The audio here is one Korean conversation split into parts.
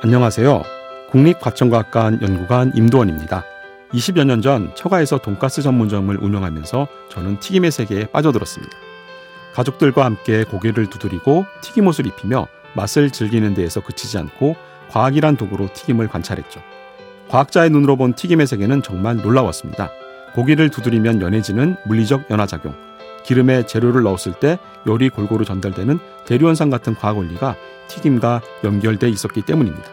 안녕하세요. 국립과천과학관 연구관 임도원입니다. 20여 년 전 처가에서 돈가스 전문점을 운영하면서 저는 튀김의 세계에 빠져들었습니다. 가족들과 함께 고개를 두드리고 튀김옷을 입히며 맛을 즐기는 데에서 그치지 않고 과학이란 도구로 튀김을 관찰했죠. 과학자의 눈으로 본 튀김의 세계는 정말 놀라웠습니다. 고기를 두드리면 연해지는 물리적 연화작용, 기름에 재료를 넣었을 때 열이 골고루 전달되는 대류현상 같은 과학 원리가 튀김과 연결돼 있었기 때문입니다.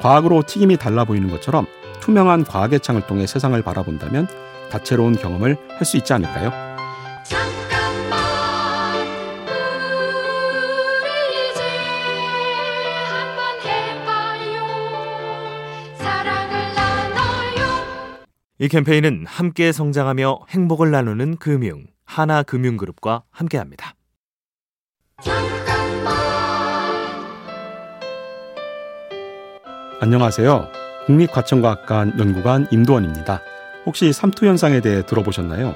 과학으로 튀김이 달라 보이는 것처럼 투명한 과학의 창을 통해 세상을 바라본다면 다채로운 경험을 할 수 있지 않을까요? 잠깐만 우리 이제 한번 해봐요 사랑을 나눠요 이 캠페인은 함께 성장하며 행복을 나누는 금융 하나금융그룹과 함께합니다. 안녕하세요. 국립과천과학관 연구관 임도원입니다. 혹시 삼투 현상에 대해 들어보셨나요?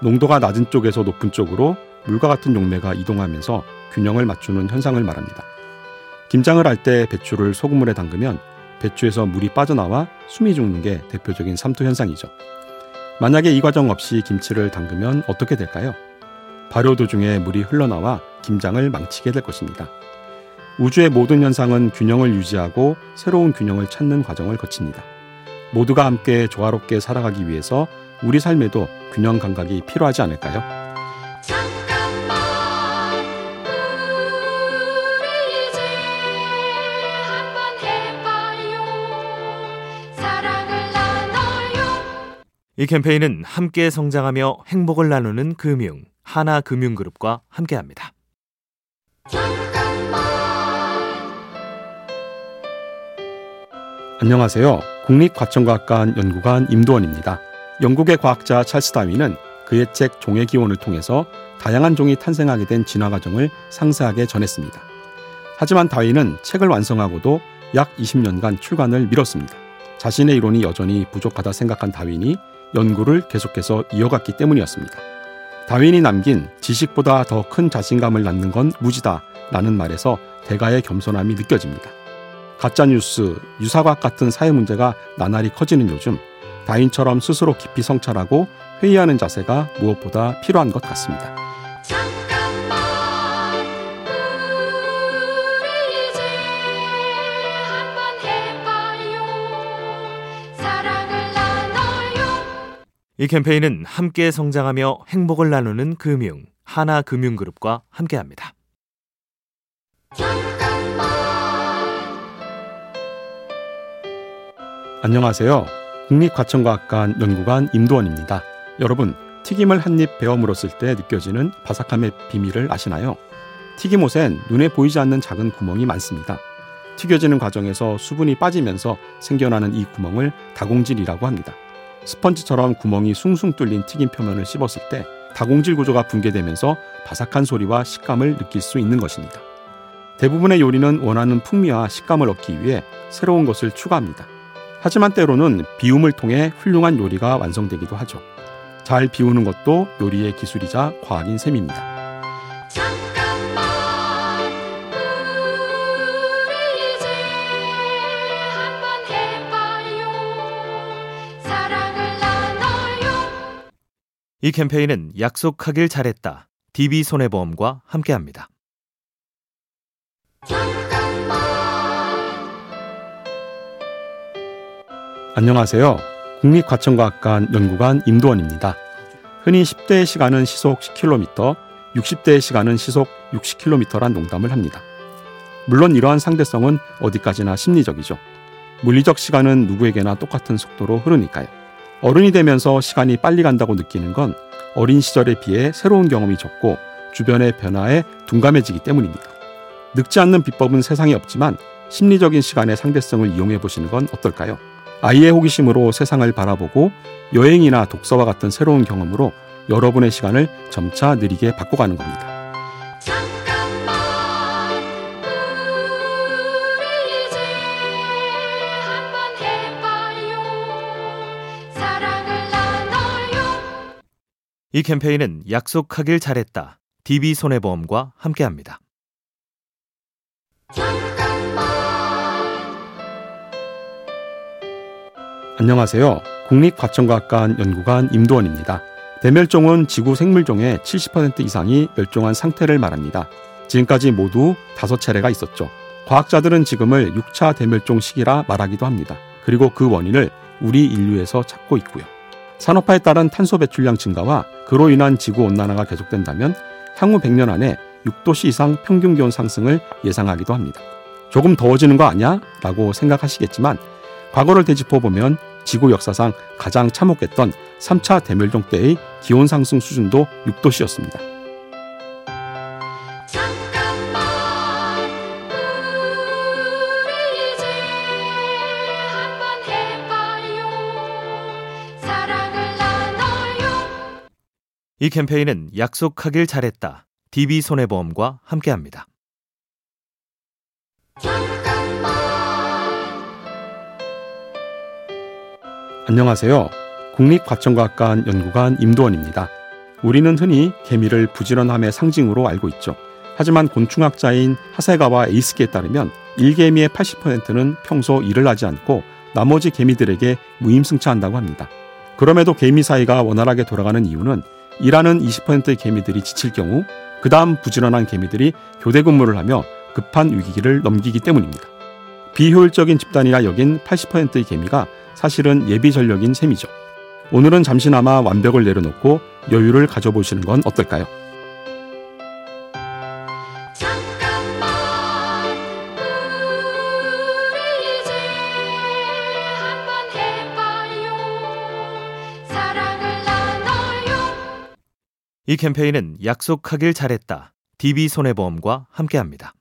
농도가 낮은 쪽에서 높은 쪽으로 물과 같은 용매가 이동하면서 균형을 맞추는 현상을 말합니다. 김장을 할 때 배추를 소금물에 담그면 배추에서 물이 빠져나와 숨이 죽는 게 대표적인 삼투 현상이죠. 만약에 이 과정 없이 김치를 담그면 어떻게 될까요? 발효 도중에 물이 흘러나와 김장을 망치게 될 것입니다. 우주의 모든 현상은 균형을 유지하고 새로운 균형을 찾는 과정을 거칩니다. 모두가 함께 조화롭게 살아가기 위해서 우리 삶에도 균형 감각이 필요하지 않을까요? 잠깐만 우리 이제 한번 해봐요 사랑을 나눠요 이 캠페인은 함께 성장하며 행복을 나누는 금융 하나금융그룹과 함께합니다. 안녕하세요. 국립과천과학관 연구관 임도원입니다. 영국의 과학자 찰스 다윈은 그의 책 종의 기원을 통해서 다양한 종이 탄생하게 된 진화 과정을 상세하게 전했습니다. 하지만 다윈은 책을 완성하고도 약 20년간 출간을 미뤘습니다. 자신의 이론이 여전히 부족하다 생각한 다윈이 연구를 계속해서 이어갔기 때문이었습니다. 다윈이 남긴 지식보다 더 큰 자신감을 낳는 건 무지다 라는 말에서 대가의 겸손함이 느껴집니다. 가짜뉴스, 유사과학 같은 사회 문제가 나날이 커지는 요즘 다윈처럼 스스로 깊이 성찰하고 회의하는 자세가 무엇보다 필요한 것 같습니다. 잠깐만 우리 이제 한번 해봐요 사랑을 나눠요 이 캠페인은 함께 성장하며 행복을 나누는 금융 하나금융그룹과 함께합니다. 안녕하세요. 국립과천과학관 연구관 임도원입니다. 여러분, 튀김을 한 입 베어 물었을 때 느껴지는 바삭함의 비밀을 아시나요? 튀김옷엔 눈에 보이지 않는 작은 구멍이 많습니다. 튀겨지는 과정에서 수분이 빠지면서 생겨나는 이 구멍을 다공질이라고 합니다. 스펀지처럼 구멍이 숭숭 뚫린 튀김 표면을 씹었을 때 다공질 구조가 붕괴되면서 바삭한 소리와 식감을 느낄 수 있는 것입니다. 대부분의 요리는 원하는 풍미와 식감을 얻기 위해 새로운 것을 추가합니다. 하지만 때로는 비움을 통해 훌륭한 요리가 완성되기도 하죠. 잘 비우는 것도 요리의 기술이자 과학인 셈입니다. 잠깐만 우리 이제 한번 해봐요 사랑을 나눠요 이 캠페인은 약속하길 잘했다. DB손해보험과 함께합니다. 안녕하세요. 국립과천과학관 연구관 임도원입니다. 흔히 10대의 시간은 시속 10km, 60대의 시간은 시속 60km란 농담을 합니다. 물론 이러한 상대성은 어디까지나 심리적이죠. 물리적 시간은 누구에게나 똑같은 속도로 흐르니까요. 어른이 되면서 시간이 빨리 간다고 느끼는 건 어린 시절에 비해 새로운 경험이 적고 주변의 변화에 둔감해지기 때문입니다. 늙지 않는 비법은 세상에 없지만 심리적인 시간의 상대성을 이용해 보시는 건 어떨까요? 아이의 호기심으로 세상을 바라보고 여행이나 독서와 같은 새로운 경험으로 여러분의 시간을 점차 느리게 바꿔가는 겁니다. 잠깐만 우리 이제 한번 해봐요 사랑을 나눠요 이 캠페인은 약속하길 잘했다. DB손해보험과 함께합니다. 안녕하세요. 국립과천과학관 연구관 임도원입니다. 대멸종은 지구 생물종의 70% 이상이 멸종한 상태를 말합니다. 지금까지 모두 다섯 차례가 있었죠. 과학자들은 지금을 6차 대멸종 시기라 말하기도 합니다. 그리고 그 원인을 우리 인류에서 찾고 있고요. 산업화에 따른 탄소 배출량 증가와 그로 인한 지구 온난화가 계속된다면 향후 100년 안에 6도씨 이상 평균 기온 상승을 예상하기도 합니다. 조금 더워지는 거 아니야? 라고 생각하시겠지만 과거를 되짚어 보면 지구 역사상 가장 참혹했던 3차 대멸종 때의 기온 상승 수준도 6도씨였습니다. 잠깐만 우리 이제 한번 해봐요 사랑을 나눠요 이 캠페인은 약속하길 잘했다. DB손해보험과 함께합니다. 안녕하세요. 국립과천과학관 연구관 임도원입니다. 우리는 흔히 개미를 부지런함의 상징으로 알고 있죠. 하지만 곤충학자인 하세가와 에이스키에 따르면 일개미의 80%는 평소 일을 하지 않고 나머지 개미들에게 무임승차한다고 합니다. 그럼에도 개미 사이가 원활하게 돌아가는 이유는 일하는 20%의 개미들이 지칠 경우 그 다음 부지런한 개미들이 교대 근무를 하며 급한 위기기를 넘기기 때문입니다. 비효율적인 집단이라 여긴 80%의 개미가 사실은 예비 전력인 셈이죠. 오늘은 잠시나마 완벽을 내려놓고 여유를 가져보시는 건 어떨까요? 잠깐만 우리 이제 한번 해봐요 사랑을 나눠요 이 캠페인은 약속하길 잘했다. DB손해보험과 함께합니다.